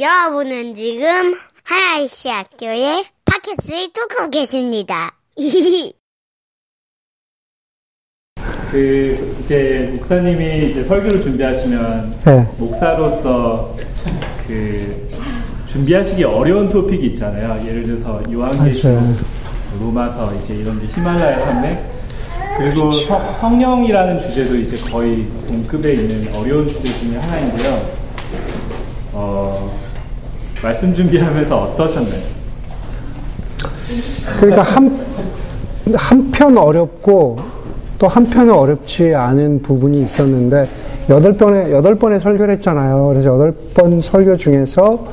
여러분은 지금 하나이시 학교의 팟캐스트를 듣고 계십니다. 그 이제 목사님이 이제 설교를 준비하시면 네. 목사로서 그 준비하시기 어려운 토픽이 있잖아요. 예를 들어서 요한계시록. 로마서 이제 이런 게 히말라야 산맥 그리고 성- 성령이라는 주제도 이제 거의 동급에 있는 어려운 주제 중에 하나인데요. 어, 말씀 준비하면서 어떠셨나요? 그러니까 한, 한편 어렵고 또 한편은 어렵지 않은 부분이 있었는데 여덟 번의 여덟 번의 설교를 했잖아요. 그래서 여덟 번 설교 중에서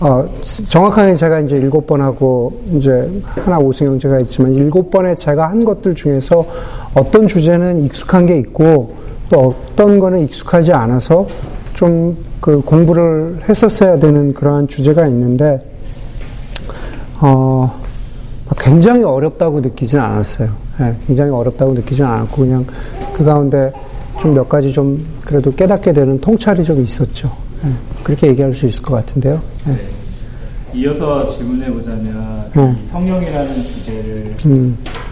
어, 정확하게 제가 이제 일곱 번 하고 이제 하나 오승영 제가 있지만 일곱 번에 제가 한 것들 중에서 어떤 주제는 익숙한 게 있고 또 어떤 거는 익숙하지 않아서 좀 그 공부를 했었어야 되는 그러한 주제가 있는데 어, 굉장히 어렵다고 느끼진 않았어요. 예, 굉장히 어렵다고 느끼진 않았고 그냥 그 가운데 좀 몇 가지 좀 그래도 깨닫게 되는 통찰이 좀 있었죠. 예, 그렇게 얘기할 수 있을 것 같은데요. 예, 이어서 질문해 보자면 네. 이 성령이라는 주제를 음, 어,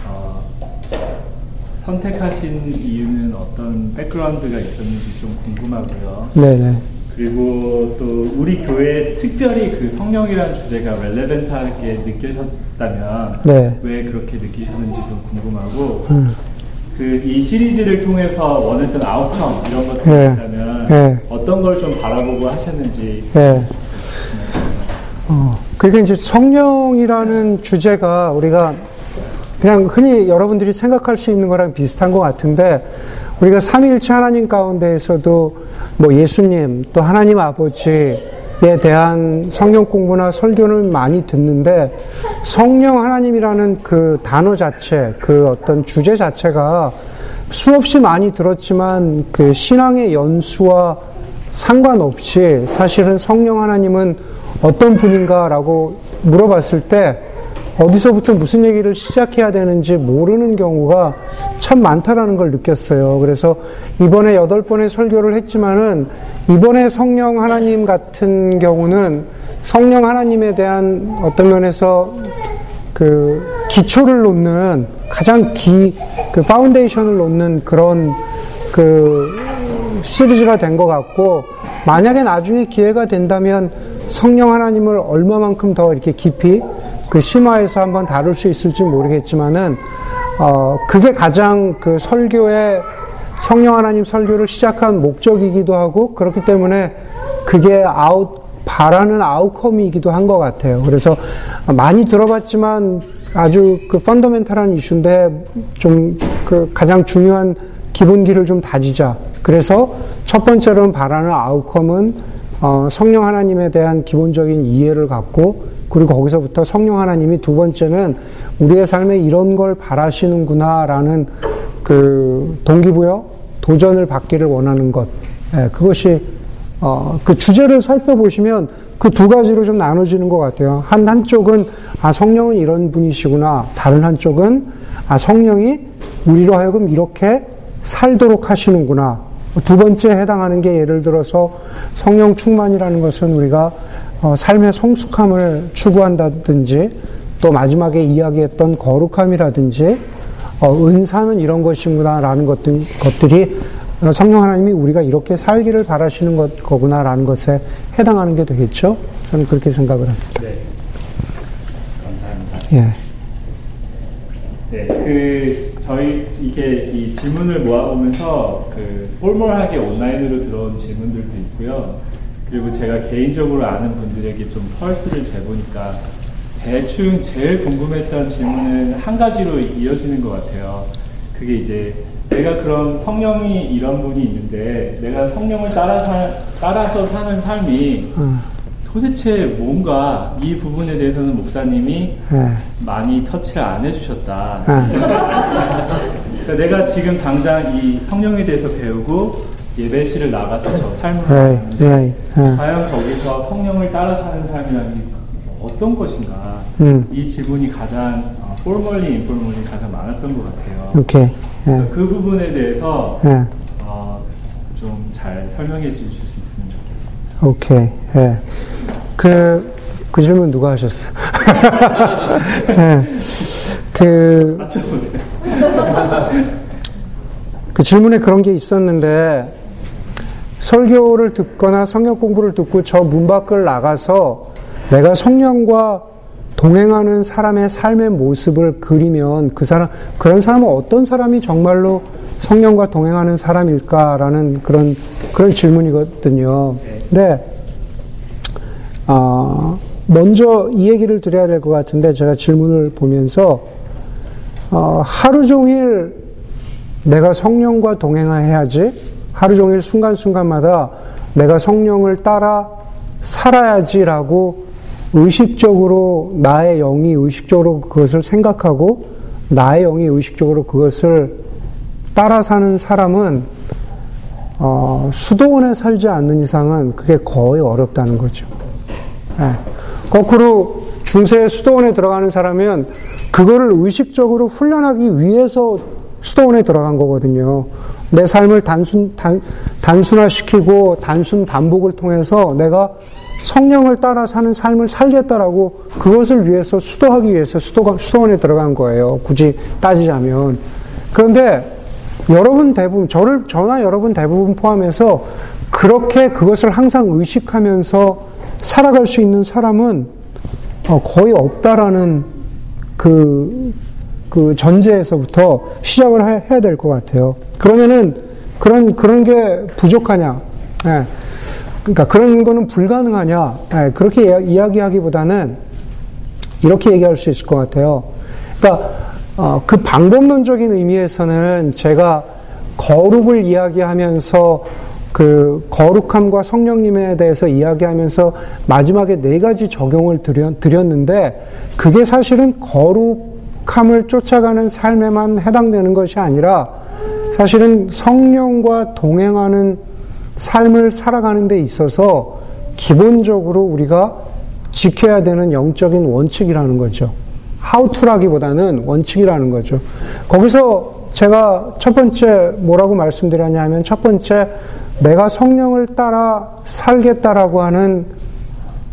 선택하신 이유는 어떤 백그라운드가 있었는지 좀 궁금하고요. 네네. 그리고 또 우리 교회에 특별히 그 성령이라는 주제가 렐레벤트하게 느껴졌다면 네. 왜 그렇게 느끼셨는지 좀 궁금하고 음. 그이 시리즈를 통해서 원했던 아웃컴 이런 것들이 네. 있다면 네. 어떤 걸 좀 바라보고 하셨는지 예. 어, 그러니까 이제 성령이라는 주제가 우리가 그냥 흔히 여러분들이 생각할 수 있는 거랑 비슷한 것 같은데 우리가 삼위일체 하나님 가운데에서도 뭐 예수님 또 하나님 아버지에 대한 성경 공부나 설교를 많이 듣는데 성령 하나님이라는 그 단어 자체, 그 어떤 주제 자체가 수없이 많이 들었지만 그 신앙의 연수와 상관없이 사실은 성령 하나님은 어떤 분인가라고 물어봤을 때 어디서부터 무슨 얘기를 시작해야 되는지 모르는 경우가 참 많다라는 걸 느꼈어요. 그래서 이번에 여덟 번의 설교를 했지만은 이번에 성령 하나님 같은 경우는 성령 하나님에 대한 어떤 면에서 그 기초를 놓는 가장 기, 그 foundation을 놓는 그런 그 시리즈가 된 것 같고 만약에 나중에 기회가 된다면 성령 하나님을 얼마만큼 더 이렇게 깊이 그 심화해서 한번 다룰 수 있을지 모르겠지만은 어 그게 가장 그 설교의 성령 하나님 설교를 시작한 목적이기도 하고 그렇기 때문에 그게 아웃 바라는 아웃컴이기도 한 것 같아요. 그래서 많이 들어봤지만 아주 그 펀더멘탈한 이슈인데 좀 그 가장 중요한 기본기를 좀 다지자. 그래서 첫 번째로는 바라는 아웃컴은 어, 성령 하나님에 대한 기본적인 이해를 갖고 그리고 거기서부터 성령 하나님이 두 번째는 우리의 삶에 이런 걸 바라시는구나라는 그 동기부여 도전을 받기를 원하는 것. 예, 그것이 어, 그 주제를 살펴보시면 그 두 가지로 좀 나눠지는 것 같아요. 한, 한쪽은, 아, 성령은 이런 분이시구나. 다른 한쪽은, 아, 성령이 우리로 하여금 이렇게 살도록 하시는구나. 두 번째에 해당하는 게 예를 들어서 성령 충만이라는 것은 우리가 어, 삶의 성숙함을 추구한다든지 또 마지막에 이야기했던 거룩함이라든지 어, 은사는 이런 것이구나라는 것들, 것들이 어, 성령 하나님이 우리가 이렇게 살기를 바라시는 것, 거구나라는 것에 해당하는 게 되겠죠? 저는 그렇게 생각을 합니다. 네. 감사합니다. 예. 네, 그 저희 이게 이 질문을 모아보면서 그 포멀하게 온라인으로 들어온 질문들도 있고요. 그리고 제가 개인적으로 아는 분들에게 좀 펄스를 재보니까 대충 제일 궁금했던 질문은 한 가지로 이어지는 것 같아요. 그게 이제 내가 그런 성령이 이런 분이 있는데 내가 성령을 따라 사, 따라서 사는 삶이 음, 도대체 뭔가 이 부분에 대해서는 목사님이 예. 많이 터치를 안 해주셨다. 예. 그러니까 내가 지금 당장 이 성령에 대해서 배우고 예배실을 나가서 저 삶을 Right, 하는데 right. 예. 과연 거기서 성령을 따라 사는 삶이라는 게 어떤 것인가? 음. 이 질문이 가장 어, 폴멀리 인폴멀리 가장 많았던 것 같아요. 오케이. 예. 그 부분에 대해서 예. 어, 좀잘 설명해 주실 수 있으면 좋겠습니다. 오케이. 예. 그, 그 질문 누가 하셨어? 네. 그, 그 질문에 그런 게 있었는데, 설교를 듣거나 성경 공부를 듣고 저 문 밖을 나가서 내가 성령과 동행하는 사람의 삶의 모습을 그리면 그 사람, 그런 사람은 어떤 사람이 정말로 성령과 동행하는 사람일까라는 그런, 그런 질문이거든요. 네. 아, 먼저 이 얘기를 드려야 될 것 같은데 제가 질문을 보면서 어, 하루 종일 내가 성령과 동행해야지 하루 종일 순간순간마다 내가 성령을 따라 살아야지라고 의식적으로 나의 영이 의식적으로 그것을 생각하고 나의 영이 의식적으로 그것을 따라 사는 사람은 어, 수도원에 살지 않는 이상은 그게 거의 어렵다는 거죠. 네. 거꾸로 중세 수도원에 들어가는 사람은 그거를 의식적으로 훈련하기 위해서 수도원에 들어간 거거든요. 내 삶을 단순, 단, 단순화시키고 단순 반복을 통해서 내가 성령을 따라 사는 삶을 살겠다라고 그것을 위해서 수도하기 위해서 수도, 수도원에 들어간 거예요. 굳이 따지자면. 그런데 여러분 대부분, 저를, 저나 여러분 대부분 포함해서 그렇게 그것을 항상 의식하면서 살아갈 수 있는 사람은 어, 거의 없다라는 그, 그 전제에서부터 시작을 해야 될 것 같아요. 그러면은 그런, 그런 게 부족하냐. 예. 그러니까 그런 거는 불가능하냐. 예. 그렇게 이야기하기보다는 이렇게 얘기할 수 있을 것 같아요. 그러니까 어, 그 방법론적인 의미에서는 제가 거룩을 이야기하면서 그 거룩함과 성령님에 대해서 이야기하면서 마지막에 네 가지 적용을 드렸 는데 그게 사실은 거룩 함을 쫓아가는 삶에만 해당되는 것이 아니라 사실은 성령과 동행하는 삶을 살아가는 데 있어서 기본적으로 우리가 지켜야 되는 영적인 원칙이라는 거죠. how to라기보다는 원칙이라는 거죠. 거기서 제가 첫 번째 뭐라고 말씀드렸냐 하면 첫 번째 내가 성령을 따라 살겠다라고 하는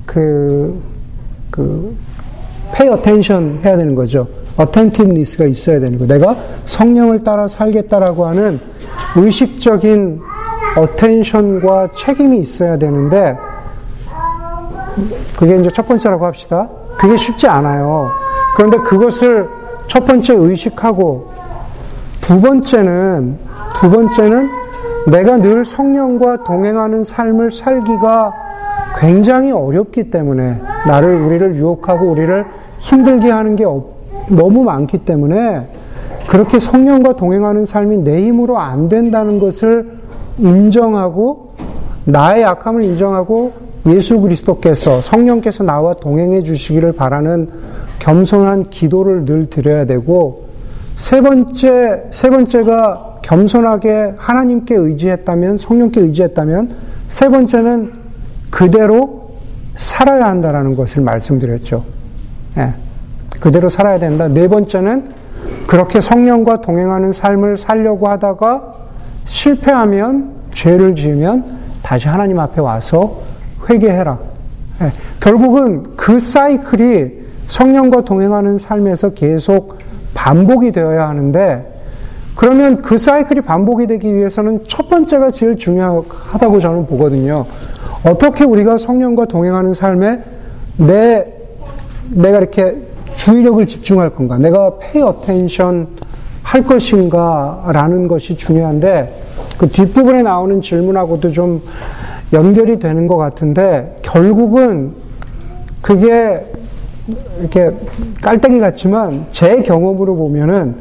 그, 그, pay attention 해야 되는 거죠. Attentiveness가 있어야 되는 거. 내가 성령을 따라 살겠다라고 하는 의식적인 attention과 책임이 있어야 되는데, 그게 이제 첫 번째라고 합시다. 그게 쉽지 않아요. 그런데 그것을 첫 번째 의식하고, 두 번째는, 두 번째는 내가 늘 성령과 동행하는 삶을 살기가 굉장히 어렵기 때문에 나를 우리를 유혹하고 우리를 힘들게 하는 게 너무 많기 때문에 그렇게 성령과 동행하는 삶이 내 힘으로 안 된다는 것을 인정하고 나의 약함을 인정하고 예수 그리스도께서 성령께서 나와 동행해 주시기를 바라는 겸손한 기도를 늘 드려야 되고 세 번째 세 번째가 겸손하게 하나님께 의지했다면, 성령께 의지했다면, 세 번째는 그대로 살아야 한다라는 것을 말씀드렸죠. 예. 그대로 살아야 된다. 네 번째는 그렇게 성령과 동행하는 삶을 살려고 하다가 실패하면, 죄를 지으면 다시 하나님 앞에 와서 회개해라. 예. 결국은 그 사이클이 성령과 동행하는 삶에서 계속 반복이 되어야 하는데, 그러면 그 사이클이 반복이 되기 위해서는 첫 번째가 제일 중요하다고 저는 보거든요. 어떻게 우리가 성령과 동행하는 삶에 내, 내가 이렇게 주의력을 집중할 건가? 내가 pay attention 할 것인가? 라는 것이 중요한데, 그 뒷부분에 나오는 질문하고도 좀 연결이 되는 것 같은데, 결국은 그게 이렇게 깔때기 같지만, 제 경험으로 보면은,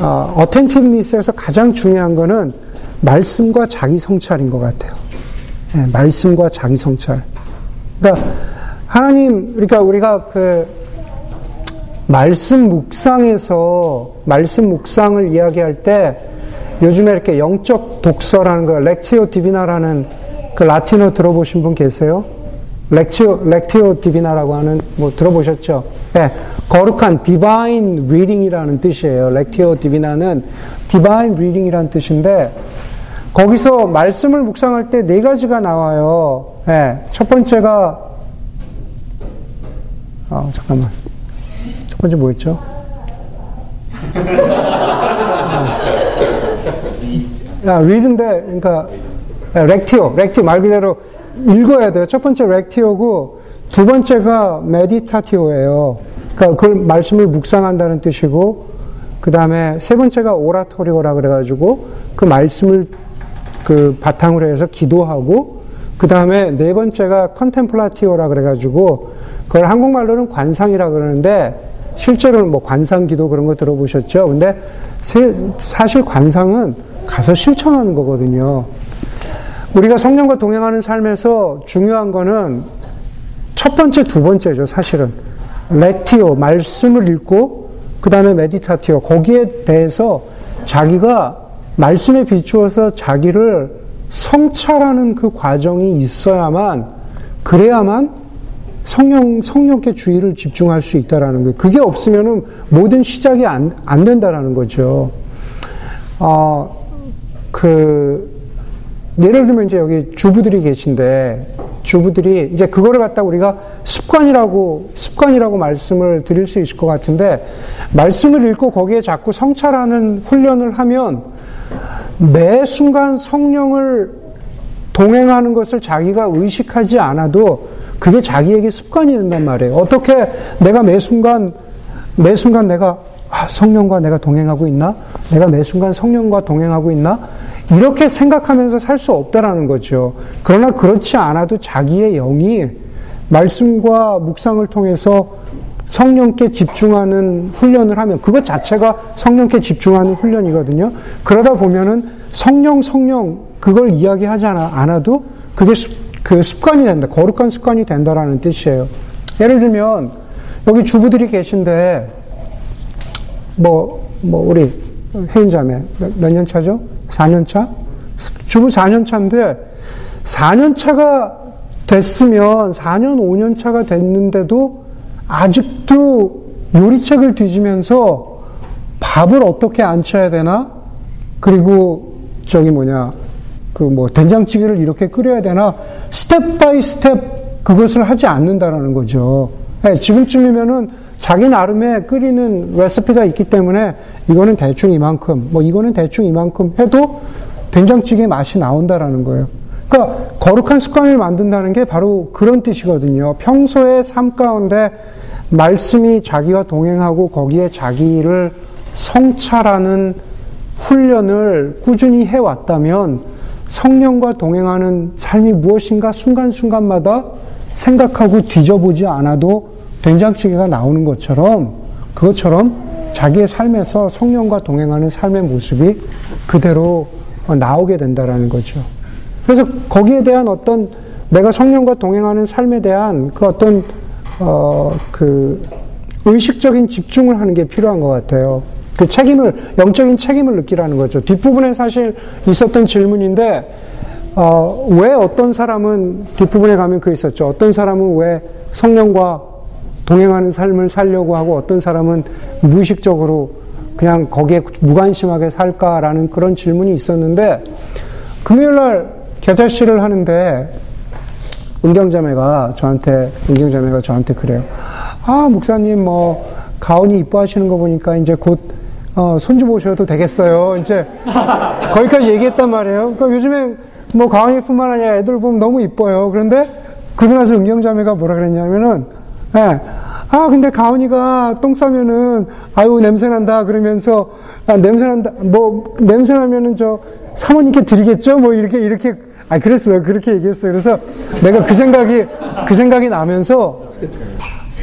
어, 어텐티브니스에서 가장 중요한 거는 말씀과 자기 성찰인 것 같아요. 네, 말씀과 자기 성찰. 그러니까 하나님, 그러니까 우리가 그 말씀 묵상에서 말씀 묵상을 이야기할 때 요즘에 이렇게 영적 독서라는 거, Lectio Divina라는 그 라틴어 들어보신 분 계세요? Lectio, Lectio Divina라고 하는, 뭐 들어보셨죠? 네. 거룩한 divine reading이라는 뜻이에요. Lectio Divina는 divine reading이라는 뜻인데 거기서 말씀을 묵상할 때 네 가지가 나와요. 네, 첫 번째가 아, 잠깐만. 첫 번째 뭐였죠? 야, read인데, 그러니까, lectio, lectio 말 그대로 읽어야 돼요. 첫 번째 lectio고, 두 번째가 meditatio예요. 그러니까 그걸 말씀을 묵상한다는 뜻이고, 그 다음에 세 번째가 오라토리오라 그래가지고, 그 말씀을 그 바탕으로 해서 기도하고, 그 다음에 네 번째가 컨템플라티오라 그래가지고, 그걸 한국말로는 관상이라 그러는데, 실제로는 뭐 관상기도 그런 거 들어보셨죠? 근데 사실 관상은 가서 실천하는 거거든요. 우리가 성령과 동행하는 삶에서 중요한 거는 첫 번째, 두 번째죠, 사실은. 렉티오, 말씀을 읽고, 그 다음에 메디타티오, 거기에 대해서 자기가 말씀에 비추어서 자기를 성찰하는 그 과정이 있어야만, 그래야만 성령, 성령께 주의를 집중할 수 있다라는 거예요. 그게 없으면은 모든 시작이 안, 안 된다라는 거죠. 어, 그, 예를 들면 이제 여기 주부들이 계신데, 주부들이 이제 그거를 갖다 우리가 습관이라고, 습관이라고 말씀을 드릴 수 있을 것 같은데, 말씀을 읽고 거기에 자꾸 성찰하는 훈련을 하면 매 순간 성령을 동행하는 것을 자기가 의식하지 않아도 그게 자기에게 습관이 된단 말이에요. 어떻게 내가 매 순간, 매 순간 내가 아, 성령과 내가 동행하고 있나? 내가 매 순간 성령과 동행하고 있나? 이렇게 생각하면서 살 수 없다라는 거죠. 그러나 그렇지 않아도 자기의 영이 말씀과 묵상을 통해서 성령께 집중하는 훈련을 하면 그것 자체가 성령께 집중하는 훈련이거든요. 그러다 보면은 성령 성령 그걸 이야기하지 않아도 그게 그 습관이 된다. 거룩한 습관이 된다라는 뜻이에요. 예를 들면, 여기 주부들이 계신데, 뭐, 뭐, 우리 혜인 자매, 몇 년 차죠? 4년 차? 주부 4년 차인데, 4년 차가 됐으면, 4년, 5년 차가 됐는데도, 아직도 요리책을 뒤지면서 밥을 어떻게 안 쳐야 되나? 그리고, 저기 뭐냐, 그 뭐 된장찌개를 이렇게 끓여야 되나 step by step 그것을 하지 않는다라는 거죠. 네, 지금쯤이면은 자기 나름의 끓이는 레시피가 있기 때문에 이거는 대충 이만큼, 뭐 이거는 대충 이만큼 해도 된장찌개 맛이 나온다라는 거예요. 그러니까 거룩한 습관을 만든다는 게 바로 그런 뜻이거든요. 평소의 삶 가운데 말씀이 자기와 동행하고 거기에 자기를 성찰하는 훈련을 꾸준히 해왔다면 성령과 동행하는 삶이 무엇인가 순간순간마다 생각하고 뒤져보지 않아도 된장찌개가 나오는 것처럼 그것처럼 자기의 삶에서 성령과 동행하는 삶의 모습이 그대로 나오게 된다라는 거죠. 그래서 거기에 대한 어떤 내가 성령과 동행하는 삶에 대한 그 어떤 어 그 의식적인 집중을 하는 게 필요한 것 같아요. 그 책임을 영적인 책임을 느끼라는 거죠. 뒷부분에 사실 있었던 질문인데 어, 왜 어떤 사람은 뒷부분에 가면 그 있었죠. 어떤 사람은 왜 성령과 동행하는 삶을 살려고 하고 어떤 사람은 무의식적으로 그냥 거기에 무관심하게 살까라는 그런 질문이 있었는데 금요일 날 겨자씨를 하는데 은경자매가 저한테 은경자매가 저한테 그래요. 아 목사님 뭐 가온이 이뻐하시는 거 보니까 이제 곧 어, 손주 모셔도 되겠어요. 이제 거기까지 얘기했단 말이에요. 그러니까 요즘에 뭐 가은이뿐만 아니라 애들 보면 너무 이뻐요. 그런데 그러고 나서 은경자매가 뭐라 그랬냐면은 예, 아 근데 가은이가 똥 싸면은 아유 냄새 난다 그러면서 아, 냄새 난다 뭐 냄새 나면은 저 사모님께 드리겠죠. 뭐 이렇게 이렇게 아 그랬어요. 그렇게 얘기했어요. 그래서 내가 그 생각이 그 생각이 나면서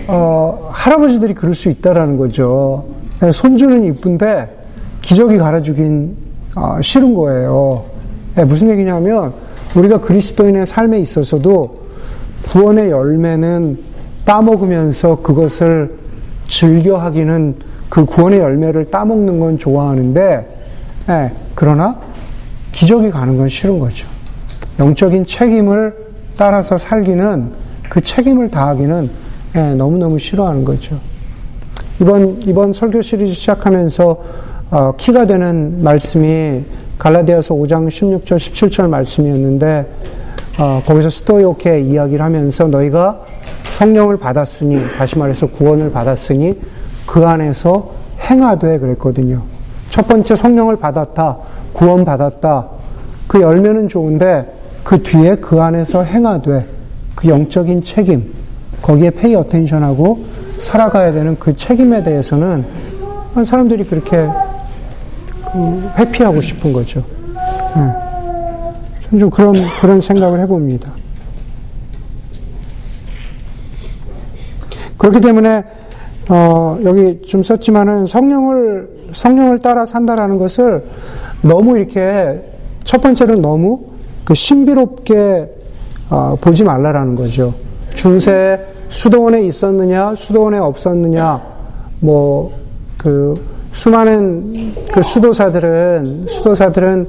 어, 할아버지들이 그럴 수 있다라는 거죠. 네, 손주는 이쁜데 기저귀 갈아주긴 아, 싫은 거예요. 네, 무슨 얘기냐면 우리가 그리스도인의 삶에 있어서도 구원의 열매는 따먹으면서 그것을 즐겨하기는 그 구원의 열매를 따먹는 건 좋아하는데 네, 그러나 기저귀 가는 건 싫은 거죠. 영적인 책임을 따라서 살기는 그 책임을 다하기는 너무너무 싫어하는 거죠. 이번, 이번 설교 시리즈 시작하면서, 어, 키가 되는 말씀이 갈라디아서 5장 16절, 17절 말씀이었는데, 어, 거기서 스토이오케 이야기를 하면서 너희가 성령을 받았으니, 다시 말해서 구원을 받았으니, 그 안에서 행하되 그랬거든요. 첫 번째 성령을 받았다, 구원 받았다, 그 열매는 좋은데, 그 뒤에 그 안에서 행하되, 그 영적인 책임, 거기에 페이 어텐션하고 살아가야 되는 그 책임에 대해서는 사람들이 그렇게 그 회피하고 싶은 거죠. 네. 좀 그런, 그런 생각을 해봅니다. 그렇기 때문에, 어, 여기 좀 썼지만은 성령을, 성령을 따라 산다라는 것을 너무 이렇게, 첫 번째는 너무 그 신비롭게 어, 보지 말라라는 거죠. 중세 수도원에 있었느냐, 수도원에 없었느냐, 뭐, 그, 수많은 그 수도사들은, 수도사들은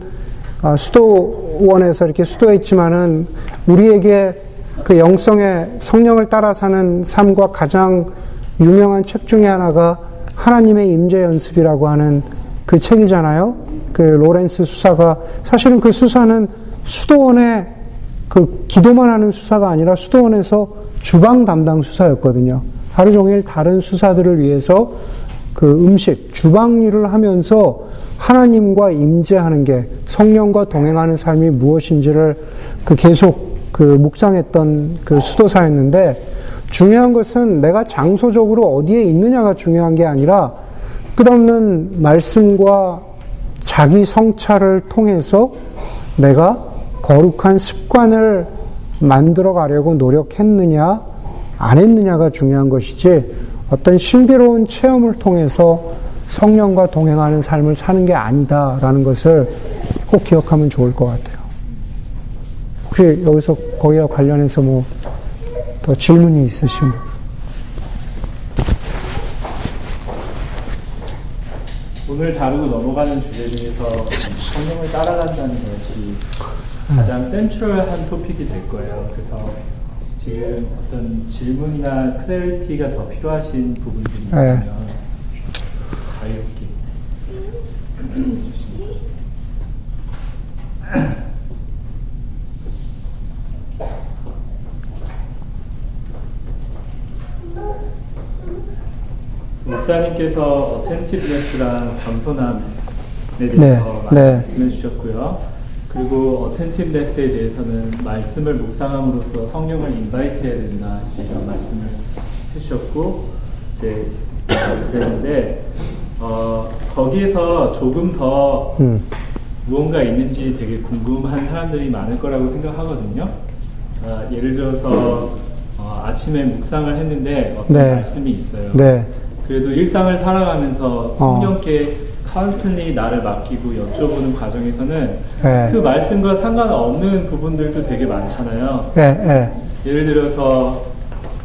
어, 수도원에서 이렇게 수도에 있지만은 우리에게 그 영성의 성령을 따라 사는 삶과 가장 유명한 책 중에 하나가 하나님의 임재 연습이라고 하는 그 책이잖아요. 그 로렌스 수사가 사실은 그 수사는 수도원에 그 기도만 하는 수사가 아니라 수도원에서 주방 담당 수사였거든요. 하루 종일 다른 수사들을 위해서 그 음식, 주방 일을 하면서 하나님과 임재하는 게 성령과 동행하는 삶이 무엇인지를 그 계속 그 묵상했던 그 수도사였는데 중요한 것은 내가 장소적으로 어디에 있느냐가 중요한 게 아니라 끝없는 말씀과 자기 성찰을 통해서 내가 거룩한 습관을 만들어 가려고 노력했느냐, 안 했느냐가 중요한 것이지 어떤 신비로운 체험을 통해서 성령과 동행하는 삶을 사는 게 아니다라는 것을 꼭 기억하면 좋을 것 같아요. 혹시 여기서 거기와 관련해서 뭐 더 질문이 있으시면. 오늘 다루고 넘어가는 주제 중에서 성령을 따라간다는 것이 가장 센트럴한 토픽이 될 거예요. 그래서 지금 어떤 질문이나 클래리티가 더 필요하신 부분들이 있으면 네. 자유롭게 말씀해 주시면 목사님께서 attentiveness랑 겸손함에 대해서 네, 네. 말씀해 주셨고요. 그리고 attentiveness에 대해서는 말씀을 묵상함으로써 성령을 invite해야 된다 이제 이런 말씀을 해주셨고 이제 그랬는데 어, 거기에서 조금 더 음. 무언가 있는지 되게 궁금한 사람들이 많을 거라고 생각하거든요. 어, 예를 들어서 어, 아침에 묵상을 했는데 어떤 네. 말씀이 있어요. 네. 그래도 일상을 살아가면서 성령께 어. 컨스턴리 나를 맡기고 여쭤보는 과정에서는 네. 그 말씀과 상관없는 부분들도 되게 많잖아요. 네, 네. 예를 들어서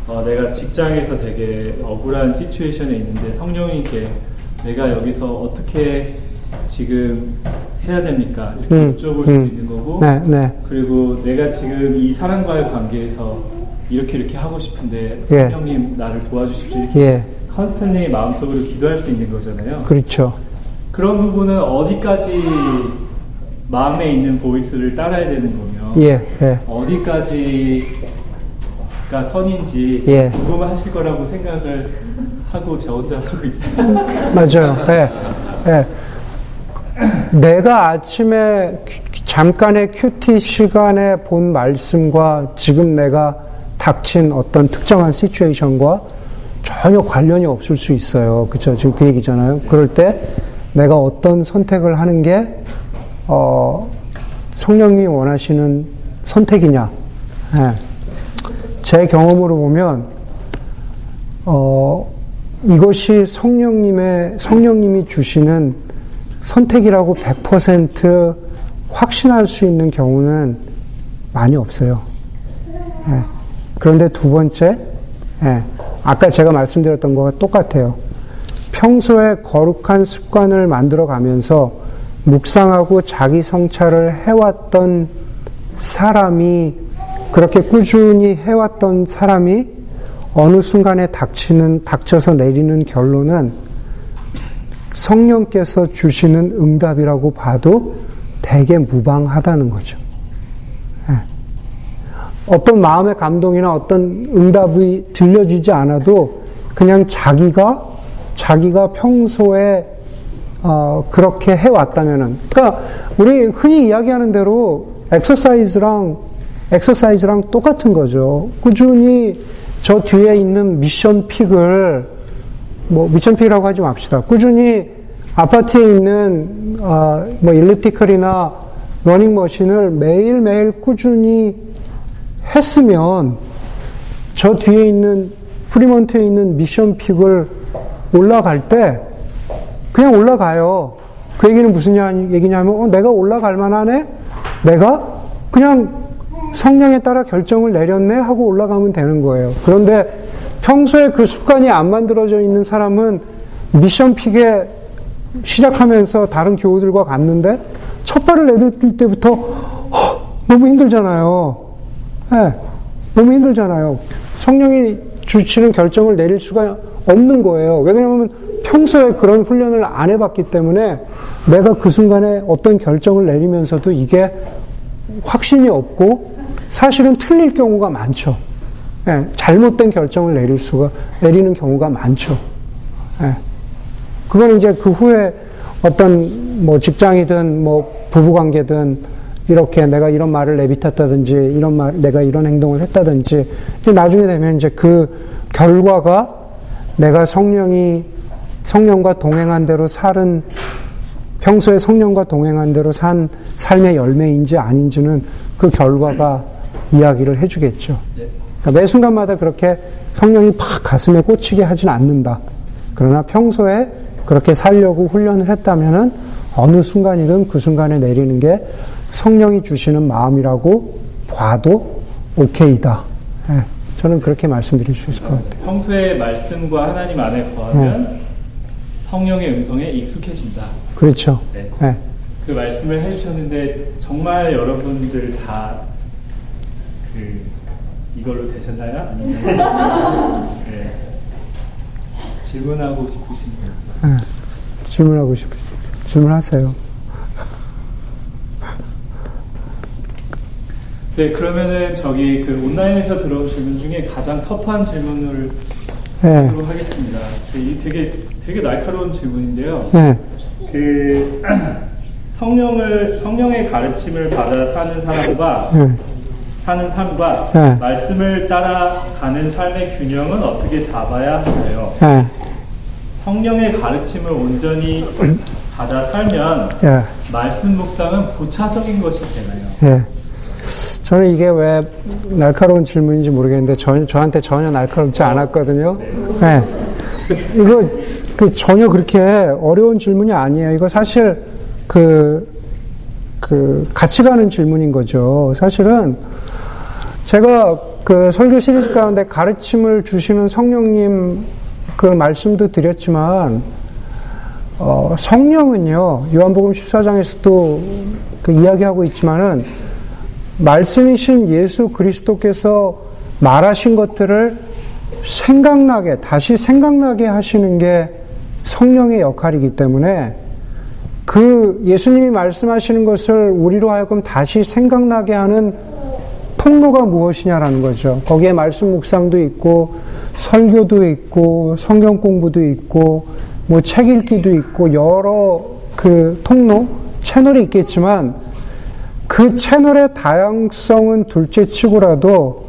어, 내가 직장에서 되게 억울한 시츄에이션에 있는데 성령이 이렇게 내가 여기서 어떻게 지금 해야 됩니까? 이렇게 음, 여쭤볼 수도 음. 있는 거고 네, 네. 그리고 내가 지금 이 사람과의 관계에서 이렇게 이렇게 하고 싶은데 예. 성령님 나를 도와주십시오 이렇게 예. 컨스턴리 마음속으로 기도할 수 있는 거잖아요. 그렇죠. 그런 부분은 어디까지 마음에 있는 보이스를 따라야 되는 거며 예, 예. 어디까지가 선인지 예. 궁금하실 거라고 생각을 하고 저 혼자 하고 있어요. 맞아요. 예, 예. 내가 아침에 잠깐의 큐티 시간에 본 말씀과 지금 내가 닥친 어떤 특정한 시츄에이션과 전혀 관련이 없을 수 있어요. 그쵸? 지금 그 얘기잖아요. 그럴 때 내가 어떤 선택을 하는 게 어, 성령님이 원하시는 선택이냐? 네. 제 경험으로 보면 어, 이것이 성령님의 성령님이 주시는 선택이라고 100% 확신할 수 있는 경우는 많이 없어요. 네. 그런데 두 번째, 네. 아까 제가 말씀드렸던 거와 똑같아요. 평소에 거룩한 습관을 만들어 가면서 묵상하고 자기 성찰을 해왔던 사람이 그렇게 꾸준히 해왔던 사람이 어느 순간에 닥치는, 닥쳐서 내리는 결론은 성령께서 주시는 응답이라고 봐도 대개 무방하다는 거죠. 네. 어떤 마음의 감동이나 어떤 응답이 들려지지 않아도 그냥 자기가 자기가 평소에 어, 그렇게 해왔다면은 그러니까 우리 흔히 이야기하는 대로 exercise랑 exercise랑 똑같은 거죠. 꾸준히 저 뒤에 있는 Mission Peak을 뭐 Mission Peak이라고 하지 맙시다. 꾸준히 아파트에 있는 어, 뭐 elliptical이나 러닝머신을 매일 매일 꾸준히 했으면 저 뒤에 있는 프리먼트에 있는 Mission Peak을 올라갈 때 그냥 올라가요. 그 얘기는 무슨 얘기냐면 어, 내가 올라갈 만하네? 내가 그냥 성령에 따라 결정을 내렸네 하고 올라가면 되는 거예요. 그런데 평소에 그 습관이 안 만들어져 있는 사람은 Mission Peak에 시작하면서 다른 교우들과 갔는데 첫 발을 내딜 때부터 허, 너무 힘들잖아요. 네, 너무 힘들잖아요. 성령이 주시는 결정을 내릴 수가 없는 거예요. 왜냐하면 평소에 그런 훈련을 안 해봤기 때문에 내가 그 순간에 어떤 결정을 내리면서도 이게 확신이 없고 사실은 틀릴 경우가 많죠. 네, 잘못된 결정을 내릴 수가 내리는 경우가 많죠. 네. 그건 이제 그 후에 어떤 뭐 직장이든 뭐 부부관계든 이렇게 내가 이런 말을 내비쳤다든지 이런 말 내가 이런 행동을 했다든지 나중에 되면 이제 그 결과가 내가 성령이 성령과 동행한 대로 살은 평소에 성령과 동행한 대로 산 삶의 열매인지 아닌지는 그 결과가 이야기를 해주겠죠. 그러니까 매 순간마다 그렇게 성령이 팍 가슴에 꽂히게 하진 않는다. 그러나 평소에 그렇게 살려고 훈련을 했다면은 어느 순간이든 그 순간에 내리는 게 성령이 주시는 마음이라고 봐도 오케이다. 네, 저는 그렇게 말씀드릴 수 있을 것 같아요. 평소에 말씀과 하나님 안에 거하면 네. 성령의 음성에 익숙해진다. 그렇죠. 네. 네. 그 말씀을 해주셨는데 정말 여러분들 다 그 이걸로 되셨나요? 아니면 네. 질문하고 싶으신가요? 네. 질문하고 싶으 질문하세요. 네, 그러면은 저기 그 온라인에서 들어온 질문 중에 가장 터프한 질문을 네. 하겠습니다. 이 되게 되게 날카로운 질문인데요. 네. 그 성령을 성령의 가르침을 받아 사는 사람과 네. 사는 삶과 네. 말씀을 따라 가는 삶의 균형은 어떻게 잡아야 하나요? 네. 성령의 가르침을 온전히 받아 살면 네. 말씀 묵상은 부차적인 것이 되나요? 네. 저는 이게 왜 날카로운 질문인지 모르겠는데 저, 저한테 전혀 날카롭지 않았거든요. 네. 이거 그 전혀 그렇게 어려운 질문이 아니에요. 이거 사실 그, 그 같이 가는 질문인 거죠. 사실은 제가 그 설교 시리즈 가운데 가르침을 주시는 성령님 그 말씀도 드렸지만 어, 성령은요 요한복음 14장에서도 그 이야기하고 있지만은 말씀이신 예수 그리스도께서 말하신 것들을 생각나게 다시 생각나게 하시는 게 성령의 역할이기 때문에 그 예수님이 말씀하시는 것을 우리로 하여금 다시 생각나게 하는 통로가 무엇이냐라는 거죠. 거기에 말씀 묵상도 있고, 설교도 있고, 성경 공부도 있고, 뭐 책 읽기도 있고, 여러 그 통로, 채널이 있겠지만, 그 채널의 다양성은 둘째 치고라도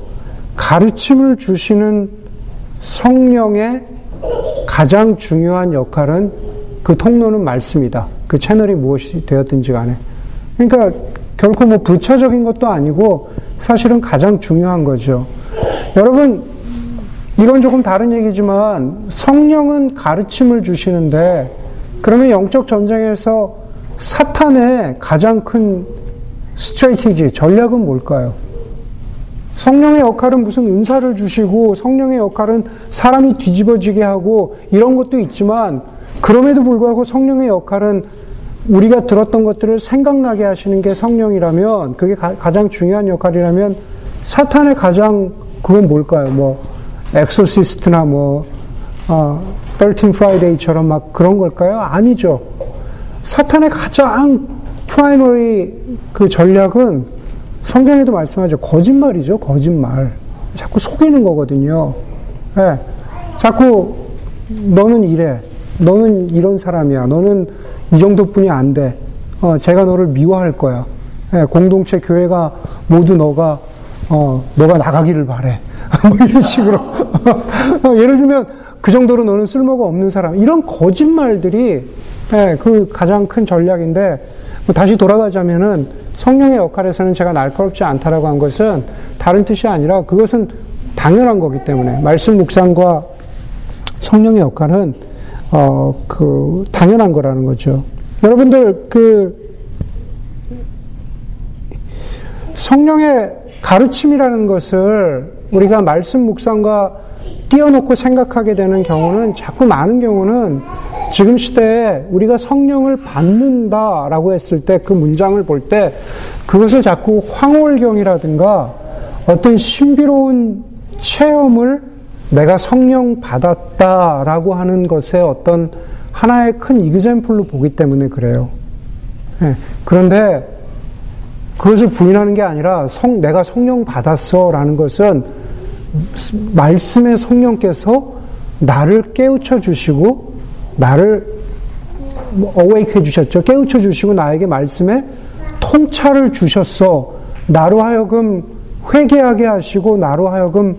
가르침을 주시는 성령의 가장 중요한 역할은 그 통로는 말씀이다. 그 채널이 무엇이 되었든지 간에. 그러니까 결코 뭐 부차적인 것도 아니고 사실은 가장 중요한 거죠. 여러분, 이건 조금 다른 얘기지만 성령은 가르침을 주시는데 그러면 영적 전쟁에서 사탄의 가장 큰 스트레이티지, 전략은 뭘까요? 성령의 역할은 무슨 은사를 주시고 성령의 역할은 사람이 뒤집어지게 하고 이런 것도 있지만 그럼에도 불구하고 성령의 역할은 우리가 들었던 것들을 생각나게 하시는 게 성령이라면 그게 가, 장 중요한 역할이라면 사탄의 가장 그건 뭘까요? 뭐 엑소시스트나 뭐 어, 13 Friday처럼 막 그런 걸까요? 아니죠. 사탄의 가장 primary 그 전략은 성경에도 말씀하죠. 거짓말이죠. 거짓말. 자꾸 속이는 거거든요. 예. 자꾸 너는 이래. 너는 이런 사람이야. 너는 이 정도뿐이 안 돼. 어, 쟤가 너를 미워할 거야. 예, 공동체 교회가 모두 너가 어, 너가 나가기를 바래. 뭐 이런 식으로. 어, 예를 들면 그 정도로 너는 쓸모가 없는 사람. 이런 거짓말들이 예, 그 가장 큰 전략인데 뭐 다시 돌아가자면은 성령의 역할에서는 제가 날카롭지 않다라고 한 것은 다른 뜻이 아니라 그것은 당연한 거기 때문에 말씀 묵상과 성령의 역할은 어, 그 당연한 거라는 거죠. 여러분들 그 성령의 가르침이라는 것을 우리가 말씀 묵상과 띄워놓고 생각하게 되는 경우는 자꾸 많은 경우는 지금 시대에 우리가 성령을 받는다라고 했을 때 그 문장을 볼 때 그것을 자꾸 황홀경이라든가 어떤 신비로운 체험을 내가 성령 받았다라고 하는 것에 어떤 하나의 큰 이그젠플로 보기 때문에 그래요. 네. 그런데 그것을 부인하는 게 아니라 성, 내가 성령 받았어라는 것은 말씀의 성령께서 나를 깨우쳐 주시고 나를 어웨이크 해 주셨죠. 깨우쳐 주시고 나에게 말씀에 통찰을 주셨어. 나로 하여금 회개하게 하시고 나로 하여금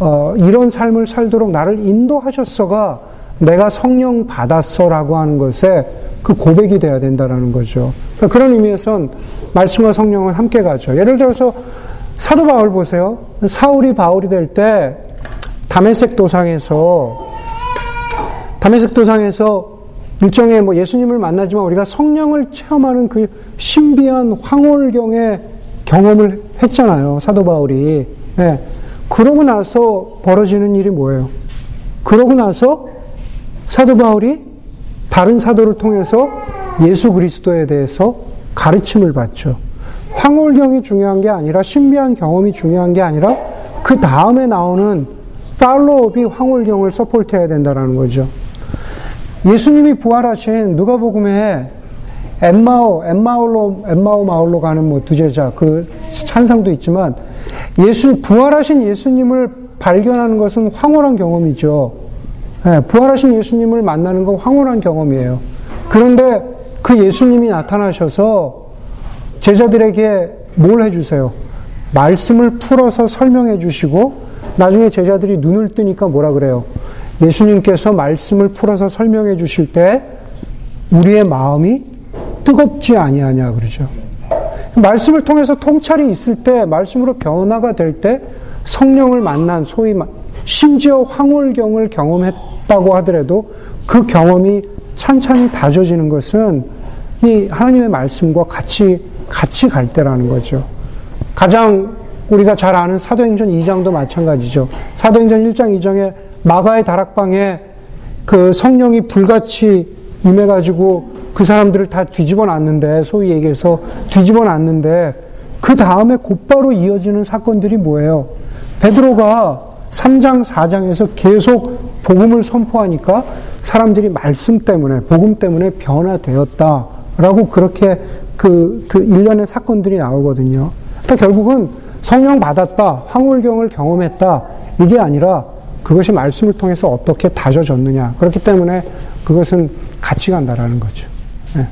어, 이런 삶을 살도록 나를 인도하셨어가 내가 성령 받았어라고 하는 것에 그 고백이 돼야 된다라는 거죠. 그러니까 그런 의미에선 말씀과 성령은 함께 가죠. 예를 들어서 사도 바울 보세요. 사울이 바울이 될 때 담에색 도상에서 담에색 도상에서 일종의 뭐 예수님을 만나지만 우리가 성령을 체험하는 그 신비한 황홀경의 경험을 했잖아요. 사도 바울이. 네. 그러고 나서 벌어지는 일이 뭐예요? 그러고 나서 사도 바울이 다른 사도를 통해서 예수 그리스도에 대해서 가르침을 받죠. 황홀경이 중요한 게 아니라 신비한 경험이 중요한 게 아니라 그 다음에 나오는 팔로업이 황홀경을 서포트해야 된다는 거죠. 예수님이 부활하신 누가복음에 엠마오, 엠마올로, 엠마오 마을로 가는 뭐 두 제자 그 찬상도 있지만 예수 부활하신 예수님을 발견하는 것은 황홀한 경험이죠. 네, 부활하신 예수님을 만나는 건 황홀한 경험이에요. 그런데 그 예수님이 나타나셔서 제자들에게 뭘 해주세요? 말씀을 풀어서 설명해 주시고 나중에 제자들이 눈을 뜨니까 뭐라 그래요? 예수님께서 말씀을 풀어서 설명해 주실 때 우리의 마음이 뜨겁지 아니하냐 그러죠. 말씀을 통해서 통찰이 있을 때 말씀으로 변화가 될 때 성령을 만난 소위 심지어 황홀경을 경험했다고 하더라도 그 경험이 찬찬히 다져지는 것은 이 하나님의 말씀과 같이 같이 갈 때라는 거죠. 가장 우리가 잘 아는 사도행전 2장도 마찬가지죠. 사도행전 1장 2장에 마가의 다락방에 그 성령이 불같이 임해가지고 그 사람들을 다 뒤집어 놨는데, 소위 얘기해서 뒤집어 놨는데, 그 다음에 곧바로 이어지는 사건들이 뭐예요? 베드로가 3장, 4장에서 계속 복음을 선포하니까 사람들이 말씀 때문에, 복음 때문에 변화되었다라고 그렇게 그, 그 일련의 사건들이 나오거든요. 그러니까 결국은 성령 받았다, 황홀경을 경험했다, 이게 아니라 그것이 말씀을 통해서 어떻게 다져졌느냐. 그렇기 때문에 그것은 같이 간다라는 거죠. 예.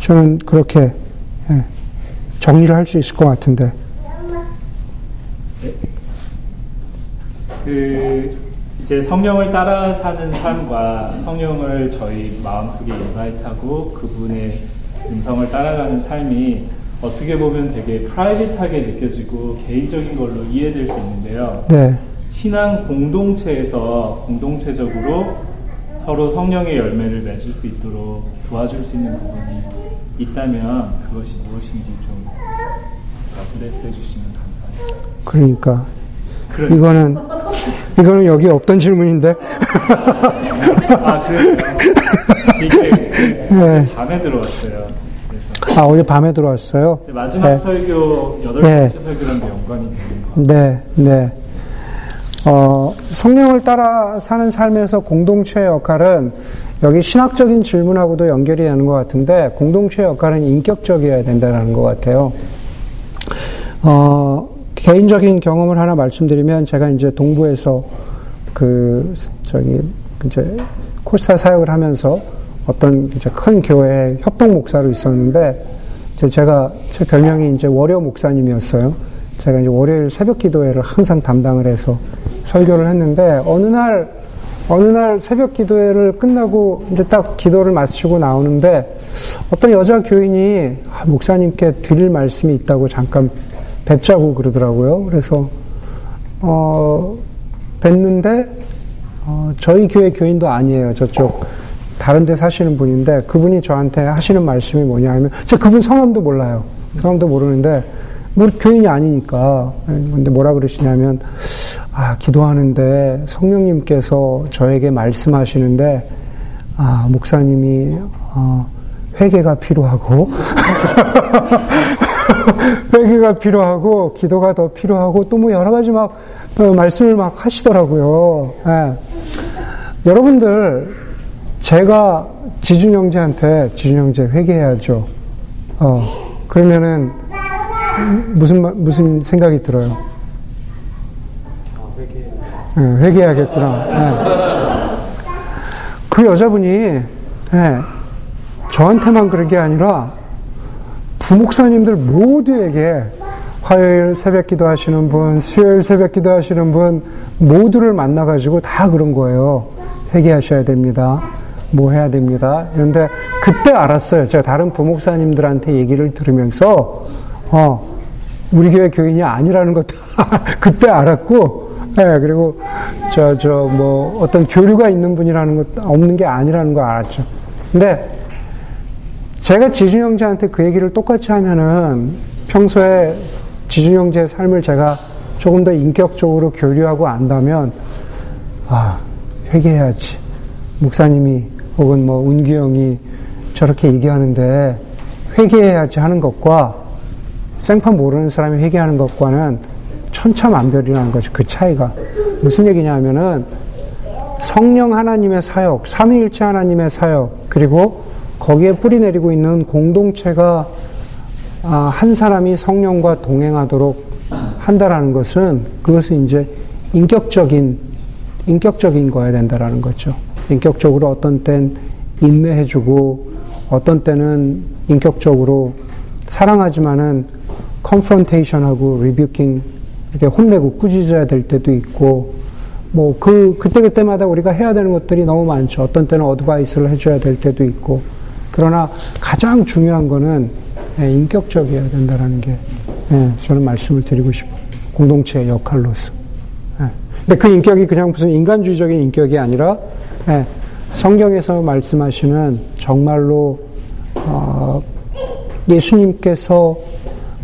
저는 그렇게 예. 정리를 할 수 있을 것 같은데. 그 이제 성령을 따라 사는 삶과 성령을 저희 마음속에 인바이트하고 그분의 음성을 따라가는 삶이 어떻게 보면 되게 private하게 느껴지고 개인적인 걸로 이해될 수 있는데요. 네. 신앙 공동체에서 공동체적으로 서로 성령의 열매를 맺을 수 있도록 도와줄 수 있는 부분이 있다면 그것이 무엇인지 좀 address 해 주시면 감사하겠습니다. 그러니까 그래. 이거는 이거는 여기 없던 질문인데. 아 그래요. 네. 밤에 들어왔어요. 아 어제 밤에 들어왔어요. 마지막 네. 설교 여덟 번째 네. 설교랑 연관이 되는 거. 네, 네. 어, 성령을 따라 사는 삶에서 공동체의 역할은 여기 신학적인 질문하고도 연결이 되는 것 같은데 공동체의 역할은 인격적이어야 된다는 것 같아요. 어, 개인적인 경험을 하나 말씀드리면 제가 이제 동부에서 그 저기 이제 코스타 사역을 하면서 어떤 이제 큰 교회 협동 목사로 있었는데 제가 제 별명이 이제 월요 목사님이었어요. 제가 이제 월요일 새벽 기도회를 항상 담당을 해서 설교를 했는데 어느 날 어느 날 새벽 기도회를 끝나고 이제 딱 기도를 마치고 나오는데 어떤 여자 교인이 아, 목사님께 드릴 말씀이 있다고 잠깐 뵙자고 그러더라고요. 그래서 어 뵀는데 어, 저희 교회 교인도 아니에요. 저쪽 다른 데 사시는 분인데 그분이 저한테 하시는 말씀이 뭐냐 하면 제가 그분 성함도 몰라요. 성함도 모르는데 뭐 교인이 아니니까 근데 뭐라 그러시냐면 아 기도하는데 성령님께서 저에게 말씀하시는데 아 목사님이 어, 회개가 필요하고 회개가 필요하고 기도가 더 필요하고 또 뭐 여러 가지 막 어, 말씀을 막 하시더라고요. 예. 여러분들 제가 지준 형제한테 지준 형제 회개해야죠. 어 그러면은 무슨 무슨 생각이 들어요? 네, 회개해야겠구나. 네. 그 여자분이 네, 저한테만 그런 게 아니라 부목사님들 모두에게 화요일 새벽 기도 하시는 분, 수요일 새벽 기도 하시는 분 모두를 만나가지고 다 그런 거예요. 회개하셔야 됩니다. 뭐 해야 됩니다. 그런데 그때 알았어요. 제가 다른 부목사님들한테 얘기를 들으면서 어, 우리 교회 교인이 아니라는 것도 그때 알았고, 예, 네, 그리고 저, 저, 뭐, 어떤 교류가 있는 분이라는 것, 없는 게 아니라는 거 알았죠. 근데 제가 지준 형제한테 그 얘기를 똑같이 하면은 평소에 지준 형제의 삶을 제가 조금 더 인격적으로 교류하고 안다면, 아, 회개해야지. 목사님이 혹은 뭐 운기 형이 저렇게 얘기하는데 회개해야지 하는 것과 생판 모르는 사람이 회개하는 것과는 천차만별이라는 거죠. 그 차이가. 무슨 얘기냐 하면은 성령 하나님의 사역, 삼위일체 하나님의 사역, 그리고 거기에 뿌리 내리고 있는 공동체가 아, 한 사람이 성령과 동행하도록 한다라는 것은 그것은 이제 인격적인 인격적인 거야 된다라는 거죠. 인격적으로 어떤 땐 인내해주고 어떤 때는 인격적으로 사랑하지만은 컨프런테이션하고 리뷰킹 이렇게 혼내고 꾸짖어야 될 때도 있고 뭐 그 그때 그때마다 우리가 해야 되는 것들이 너무 많죠. 어떤 때는 어드바이스를 해줘야 될 때도 있고 그러나 가장 중요한 거는 예, 인격적이어야 된다라는 게 예, 저는 말씀을 드리고 싶어요. 공동체의 역할로서. 예. 근데 그 인격이 그냥 무슨 인간주의적인 인격이 아니라 성경에서 말씀하시는 정말로 어, 예수님께서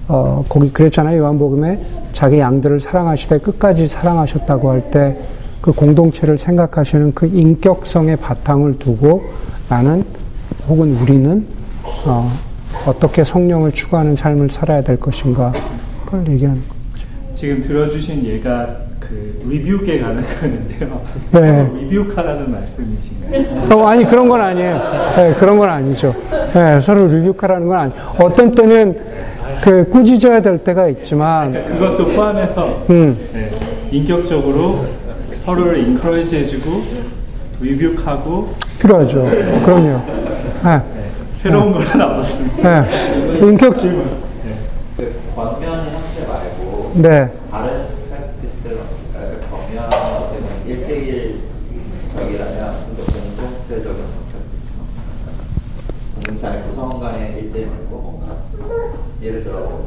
어, 거기 그랬잖아요. 요한복음에 자기 양들을 사랑하시되 끝까지 사랑하셨다고 할 때 그 공동체를 생각하시는 그 인격성의 바탕을 두고 나는 혹은 우리는 어, 어떻게 성령을 추구하는 삶을 살아야 될 것인가 그걸 얘기하는 거죠. 지금 들어주신 예가 그 리뷰에 가는 거는데요. 네. 리뷰카라는 말씀이신가요? 어, 아니 그런 건 아니에요. 네, 그런 건 아니죠. 네, 서로 리뷰카라는 건 아니. 어떤 때는 그 꾸짖어야 될 때가 있지만 그러니까 그것도 포함해서 음. 네, 인격적으로 서로를 인커리지 해주고 리뷰하고 필요하죠. 그럼요. 네. 새로운 걸 하나 얻었습니다. 네. 인격 질문. 네. 그 권면이 형태 말고 네. 다른 프랙티스들 없을까요? 그 권면은 1대1 적이라면 좀더 공동체적인 없을까요? 공동체 구성원 간의 1대1 말고 뭔가 예를 들어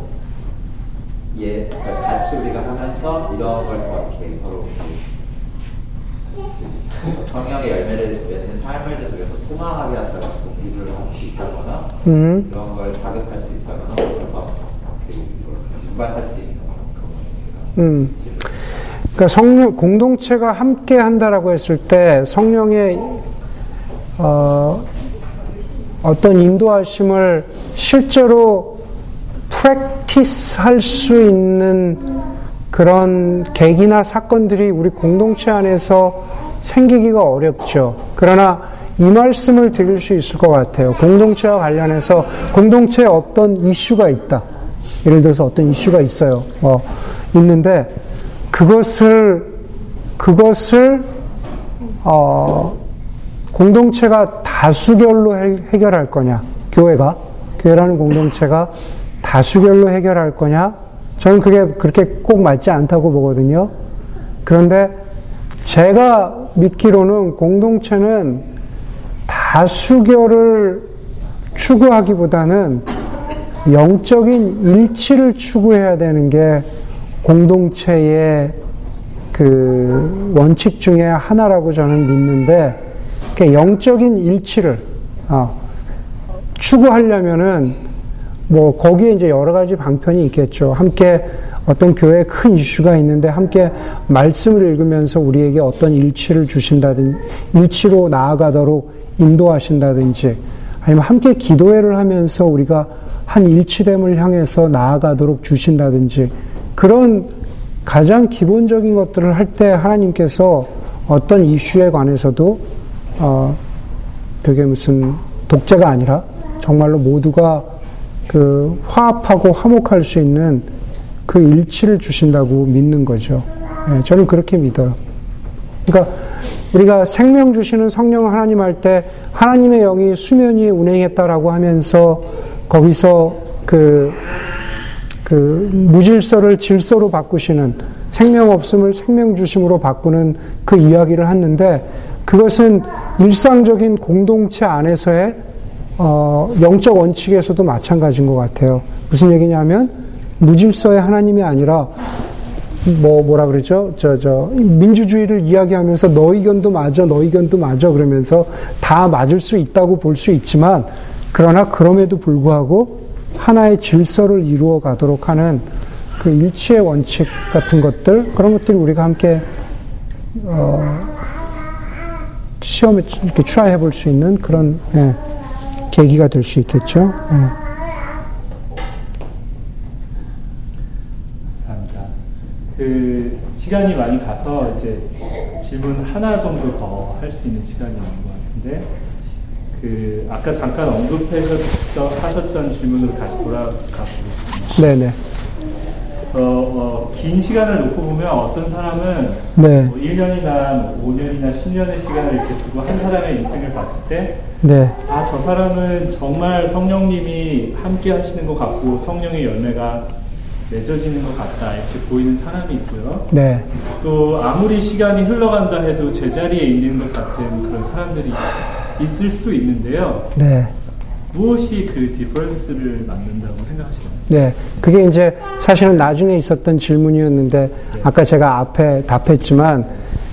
예, 그러니까 같이 우리가 하면서 이런 걸더 이렇게 서로 성령의 열매를 맺는 삶을 계속해서 소망하게 한다는 동기를 할수 있다거나 음. 이런 걸 자극할 수 있다거나 결과 유발할 수 있는 그런 음. 그러니까 성령 공동체가 함께 한다라고 했을 때 성령의 어, 어떤 인도하심을 실제로 프랙티스 할 수 있는 그런 계기나 사건들이 우리 공동체 안에서 생기기가 어렵죠. 그러나 이 말씀을 드릴 수 있을 것 같아요. 공동체와 관련해서 공동체에 어떤 이슈가 있다. 예를 들어서 어떤 이슈가 있어요. 뭐 있는데 그것을 그것을 어, 공동체가 다수결로 해, 결할 거냐? 교회가 교회라는 공동체가 다수결로 해결할 거냐? 저는 그게 그렇게 꼭 맞지 않다고 보거든요. 그런데 제가 믿기로는 공동체는 다수결을 추구하기보다는 영적인 일치를 추구해야 되는 게 공동체의 그 원칙 중에 하나라고 저는 믿는데 그 영적인 일치를 어, 추구하려면은 뭐 거기에 이제 여러 가지 방편이 있겠죠. 함께 어떤 교회에 큰 이슈가 있는데 함께 말씀을 읽으면서 우리에게 어떤 일치를 주신다든지 일치로 나아가도록 인도하신다든지 아니면 함께 기도회를 하면서 우리가 한 일치됨을 향해서 나아가도록 주신다든지 그런 가장 기본적인 것들을 할 때 하나님께서 어떤 이슈에 관해서도 어 그게 무슨 독재가 아니라 정말로 모두가 그 화합하고 화목할 수 있는 그 일치를 주신다고 믿는 거죠. 네, 저는 그렇게 믿어요. 그러니까 우리가 생명 주시는 성령 하나님 할 때 하나님의 영이 수면 위에 운행했다라고 하면서 거기서 그, 그 무질서를 질서로 바꾸시는 생명 없음을 생명 주심으로 바꾸는 그 이야기를 했는데 그것은 일상적인 공동체 안에서의 어, 영적 원칙에서도 마찬가지인 것 같아요. 무슨 얘기냐면 무질서의 하나님이 아니라 뭐 뭐라 그러죠? 저 저 민주주의를 이야기하면서 너 의견도 맞아, 너 의견도 맞아 그러면서 다 맞을 수 있다고 볼 수 있지만 그러나 그럼에도 불구하고 하나의 질서를 이루어 가도록 하는 그 일치의 원칙 같은 것들 그런 것들이 우리가 함께 어, 시험에 이렇게 try 해 볼 수 있는 그런 예. 계기가 될 수 있겠죠. 네. 감사합니다. 그 시간이 많이 가서 이제 질문 하나 정도 더 할 수 있는 시간이 있는 것 같은데 그 아까 잠깐 언급하셨던 질문으로 다시 돌아가 보겠습니다. 네네. 어, 어, 긴 시간을 놓고 보면 어떤 사람은 네. 뭐 1년이나 5년이나 10년의 시간을 이렇게 두고 한 사람의 인생을 봤을 때 네. 아, 저 사람은 정말 성령님이 함께 하시는 것 같고 성령의 열매가 맺어지는 것 같다 이렇게 보이는 사람이 있고요. 네. 또 아무리 시간이 흘러간다 해도 제자리에 있는 것 같은 그런 사람들이 있을 수 있는데요. 네. 무엇이 그 difference를 만든다고 생각하시나요? 네. 그게 이제 사실은 나중에 있었던 질문이었는데 아까 제가 앞에 답했지만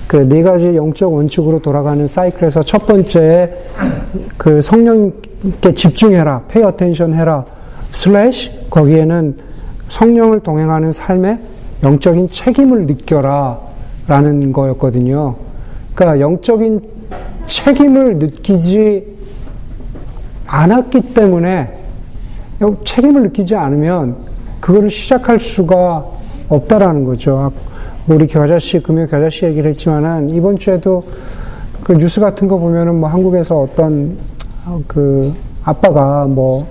그 네 가지 영적 원칙으로 돌아가는 사이클에서 첫 번째 그 성령께 집중해라, pay attention 해라, slash 거기에는 성령을 동행하는 삶에 영적인 책임을 느껴라 라는 거였거든요. 그러니까 영적인 책임을 느끼지 않았기 때문에 책임을 느끼지 않으면 그거를 시작할 수가 없다라는 거죠. 우리 겨자 씨, 금요 겨자 씨 얘기를 했지만은 이번 주에도 그 뉴스 같은 거 보면은 뭐 한국에서 어떤 그 아빠가 뭐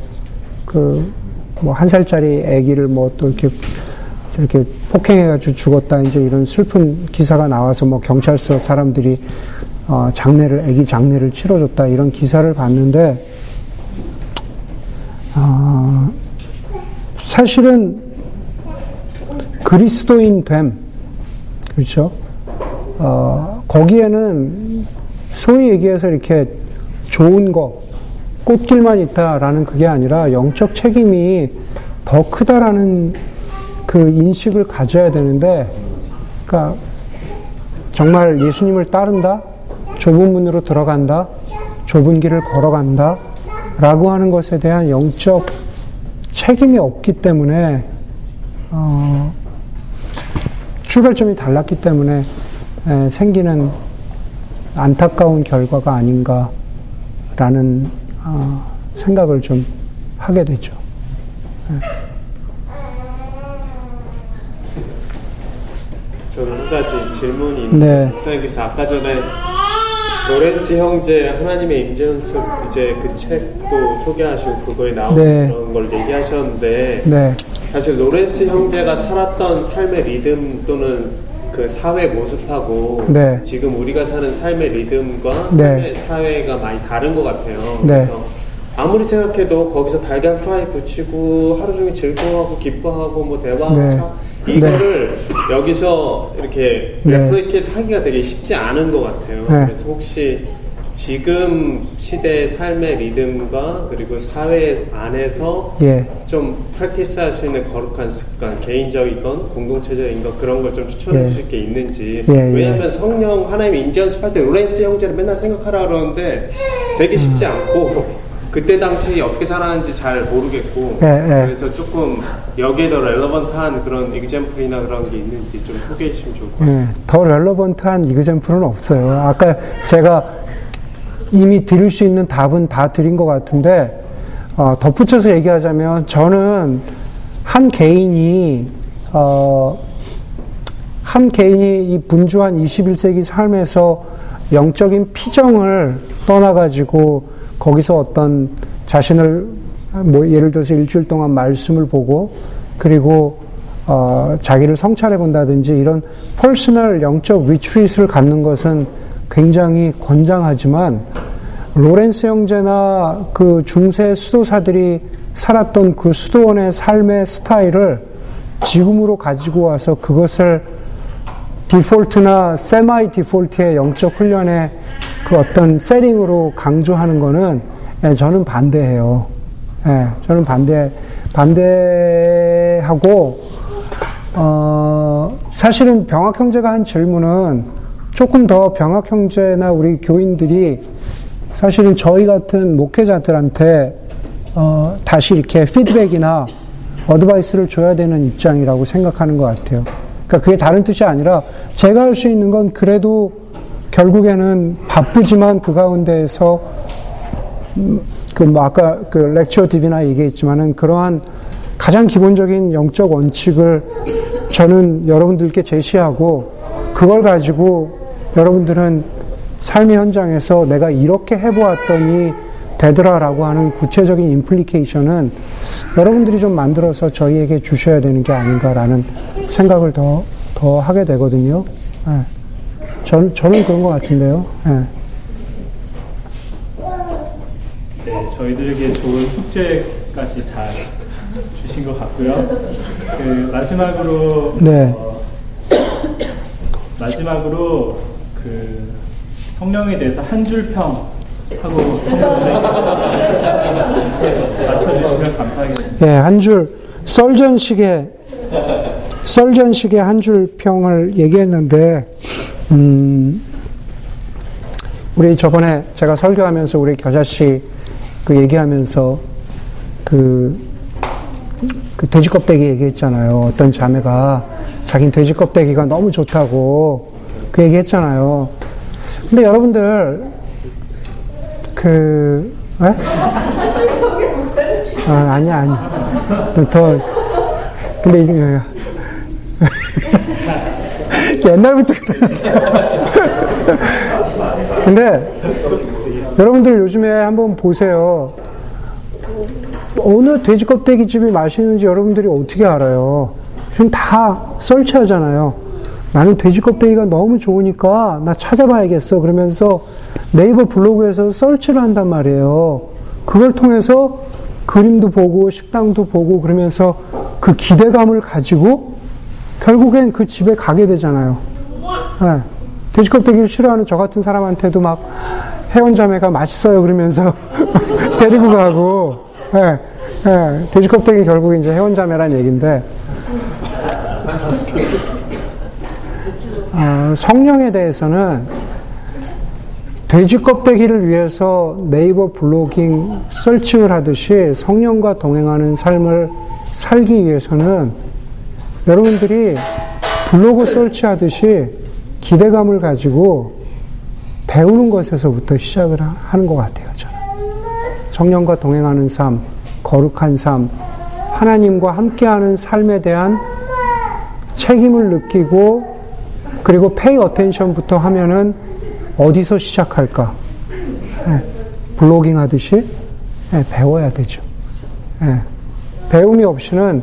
그 뭐 한 살짜리 아기를 뭐 또 이렇게 이렇게 폭행해가지고 죽었다 이제 이런 슬픈 기사가 나와서 뭐 경찰서 사람들이 어 장례를 아기 장례를 치러줬다 이런 기사를 봤는데 어 사실은 그리스도인 됨. 그렇죠? 어, 거기에는 소위 얘기해서 이렇게 좋은 거, 꽃길만 있다라는 그게 아니라 영적 책임이 더 크다라는 그 인식을 가져야 되는데, 그러니까 정말 예수님을 따른다, 좁은 문으로 들어간다, 좁은 길을 걸어간다, 라고 하는 것에 대한 영적 책임이 없기 때문에, 어, 출발점이 달랐기 때문에 생기는 안타까운 결과가 아닌가라는 어, 생각을 좀 하게 되죠. 저는 한 가지 질문이 있는데 네. 목사님께서 아까 전에 로렌스 형제 하나님의 임재 연습 이제 그 책도 소개하시고 그거에 나오는 네. 그런 걸 얘기하셨는데 네, 사실 로렌스 형제가 살았던 삶의 리듬 또는 그 사회 모습하고 네. 지금 우리가 사는 삶의 리듬과 네. 삶의 사회가 많이 다른 것 같아요. 네. 그래서 아무리 생각해도 거기서 달걀 프라이 부치고 하루 종일 즐거워하고 기뻐하고 뭐 대화하고 네. 참 이거를 여기서 이렇게 네. replicate 하기가 되게 쉽지 않은 것 같아요. 네. 그래서 혹시 지금 시대의 삶의 리듬과 그리고 사회 안에서 예. 좀 practice 할 수 있는 거룩한 습관, 개인적인 건, 공동체적인 것 그런 걸 좀 추천해 예. 주실 게 있는지. 예, 예. 왜냐하면 성령 하나님의 임재 연습할 때 로렌스 형제를 맨날 생각하라 그러는데 되게 쉽지 않고 그때 당시 어떻게 살았는지 잘 모르겠고 예, 예. 그래서 조금 여기에 더 렐러번트한 그런 이그젠플이나 그런 게 있는지 좀 소개해 주시면 좋을 것 같아요. 예, 더 relevant한 이그젠플은 없어요. 아까 제가 이미 드릴 수 있는 답은 다 드린 것 같은데, 어, 덧붙여서 얘기하자면, 저는 한 개인이, 어, 한 개인이 이 분주한 21세기 삶에서 영적인 피정을 떠나가지고 거기서 어떤 자신을 뭐 예를 들어서 일주일 동안 말씀을 보고 그리고 어, 자기를 성찰해 본다든지 이런 personal 영적 retreat을 갖는 것은 굉장히 권장하지만 로렌스 형제나 그 중세 수도사들이 살았던 그 수도원의 삶의 스타일을 지금으로 가지고 와서 그것을 디폴트나 세마이 디폴트의 영적 훈련의 그 어떤 세링으로 강조하는 거는 예, 저는 반대해요. 예, 저는 반대 반대하고 어, 사실은 병학 형제가 한 질문은 조금 더 병학 형제나 우리 교인들이 사실은 저희 같은 목회자들한테 어, 다시 이렇게 피드백이나 어드바이스를 줘야 되는 입장이라고 생각하는 것 같아요. 그러니까 그게 다른 뜻이 아니라 제가 할 수 있는 건 그래도 결국에는 바쁘지만 그 가운데에서 그 뭐 아까 그 렉처 디비나 얘기했지만은 그러한 가장 기본적인 영적 원칙을 저는 여러분들께 제시하고 그걸 가지고 여러분들은 삶의 현장에서 내가 이렇게 해보았더니 되더라라고 하는 구체적인 임플리케이션은 여러분들이 좀 만들어서 저희에게 주셔야 되는 게 아닌가라는 생각을 더, 더 하게 되거든요. 예. 저는, 저는 그런 것 같은데요. 예. 네, 저희들에게 좋은 숙제까지 잘 주신 것 같고요. 그 마지막으로 네. 어, 마지막으로 그 성령에 대해서 한 줄 평 하고 맞춰주시면 감사하겠습니다. 예, 한 줄, 썰전식의, 썰전식의 한 줄 평을 얘기했는데, 음, 우리 저번에 제가 설교하면서 우리 겨자씨 그 얘기하면서 그, 그 돼지 껍데기 얘기했잖아요. 어떤 자매가 자긴 돼지 껍데기가 너무 좋다고 그 얘기했잖아요. 근데 여러분들, 그, 에? 아, 아니야, 아니야. 더, 근데 옛날부터 그랬어요. 근데, 여러분들 요즘에 한번 보세요. 어느 돼지 껍데기 집이 맛있는지 여러분들이 어떻게 알아요? 지금 다 설치하잖아요. 나는 돼지 껍데기가 너무 좋으니까 나 찾아봐야겠어. 그러면서 네이버 블로그에서 설치를 한단 말이에요. 그걸 통해서 그림도 보고 식당도 보고 그러면서 그 기대감을 가지고 결국엔 그 집에 가게 되잖아요. 네. 돼지 껍데기를 싫어하는 저 같은 사람한테도 막 회원자매가 맛있어요 그러면서 데리고 가고 네. 네. 돼지 껍데기 결국 이제 회원자매란 얘기인데 아, 성령에 대해서는 돼지 껍데기를 위해서 네이버 블로깅 설칭을 하듯이 성령과 동행하는 삶을 살기 위해서는 여러분들이 블로그 설치하듯이 기대감을 가지고 배우는 것에서부터 시작을 하는 것 같아요, 저는. 성령과 동행하는 삶, 거룩한 삶, 하나님과 함께하는 삶에 대한 책임을 느끼고 그리고 페이 어텐션부터 하면은 어디서 시작할까? 예, 블로깅 하듯이 예, 배워야 되죠. 예, 배움이 없이는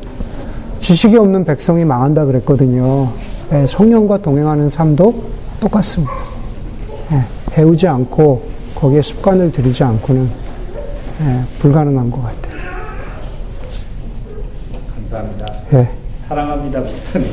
지식이 없는 백성이 망한다 그랬거든요. 예, 성령과 동행하는 삶도 똑같습니다. 예, 배우지 않고 거기에 습관을 들이지 않고는 예, 불가능한 것 같아요. 감사합니다. 예. 사랑합니다, 목사님.